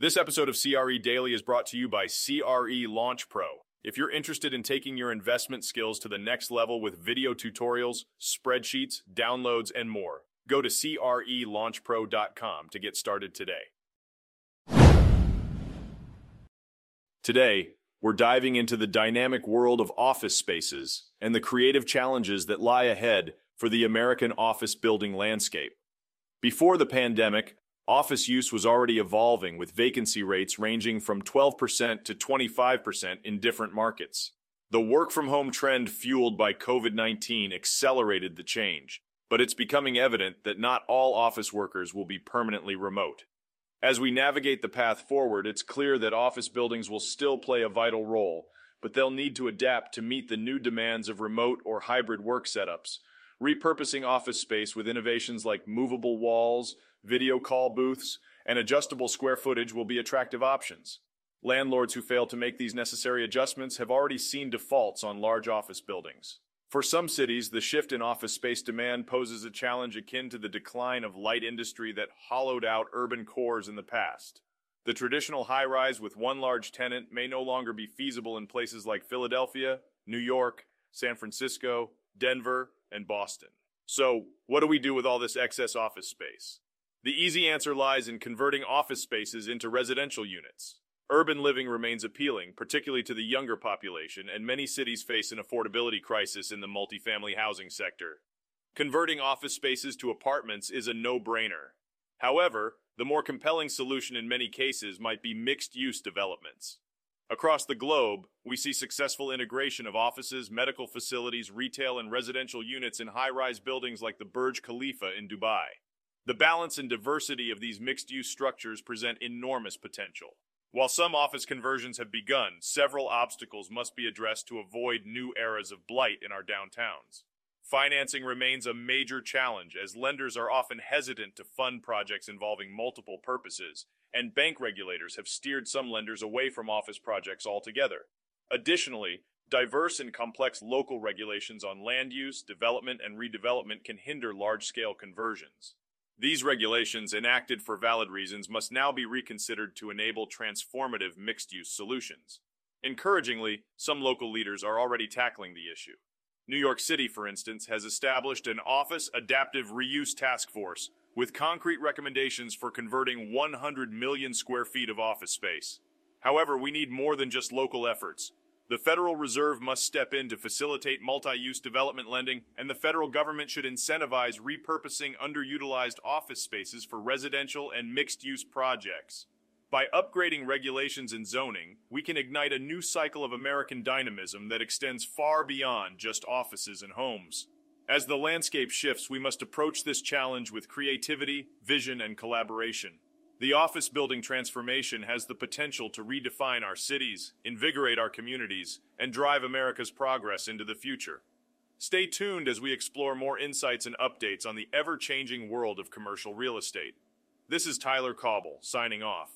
This episode of CRE Daily is brought to you by CRE Launch Pro. If you're interested in taking your investment skills to the next level with video tutorials, spreadsheets, downloads, and more, go to CRELaunchPro.com to get started today. Today, we're diving into the dynamic world of office spaces and the creative challenges that lie ahead for the American office building landscape. Before the pandemic, office use was already evolving with vacancy rates ranging from 12% to 25% in different markets. The work from home trend fueled by COVID 19 accelerated the change, but it's becoming evident that not all office workers will be permanently remote. As we navigate the path forward, it's clear that office buildings will still play a vital role, but they'll need to adapt to meet the new demands of remote or hybrid work setups. Repurposing office space with innovations like movable walls, video call booths, and adjustable square footage will be attractive options. Landlords who fail to make these necessary adjustments have already seen defaults on large office buildings. For some cities, the shift in office space demand poses a challenge akin to the decline of light industry that hollowed out urban cores in the past. The traditional high rise with one large tenant may no longer be feasible in places like Philadelphia, New York, San Francisco, Denver, and Boston. So, what do we do with all this excess office space? The easy answer lies in converting office spaces into residential units. Urban living remains appealing, particularly to the younger population, and many cities face an affordability crisis in the multifamily housing sector. Converting office spaces to apartments is a no-brainer. However, the more compelling solution in many cases might be mixed-use developments. Across the globe, we see successful integration of offices, medical facilities, retail, and residential units in high-rise buildings like the Burj Khalifa in Dubai. The balance and diversity of these mixed-use structures present enormous potential. While some office conversions have begun, several obstacles must be addressed to avoid new eras of blight in our downtowns. Financing remains a major challenge as lenders are often hesitant to fund projects involving multiple purposes, and bank regulators have steered some lenders away from office projects altogether. Additionally, diverse and complex local regulations on land use, development, and redevelopment can hinder large-scale conversions. These regulations, enacted for valid reasons, must now be reconsidered to enable transformative mixed-use solutions. Encouragingly, some local leaders are already tackling the issue. New York City, for instance, has established an Office Adaptive Reuse Task Force with concrete recommendations for converting 100 million square feet of office space. However, we need more than just local efforts. The Federal Reserve must step in to facilitate multi-use development lending, and the federal government should incentivize repurposing underutilized office spaces for residential and mixed-use projects. By upgrading regulations and zoning, we can ignite a new cycle of American dynamism that extends far beyond just offices and homes. As the landscape shifts, we must approach this challenge with creativity, vision, and collaboration. The office building transformation has the potential to redefine our cities, invigorate our communities, and drive America's progress into the future. Stay tuned as we explore more insights and updates on the ever-changing world of commercial real estate. This is Tyler Cauble, signing off.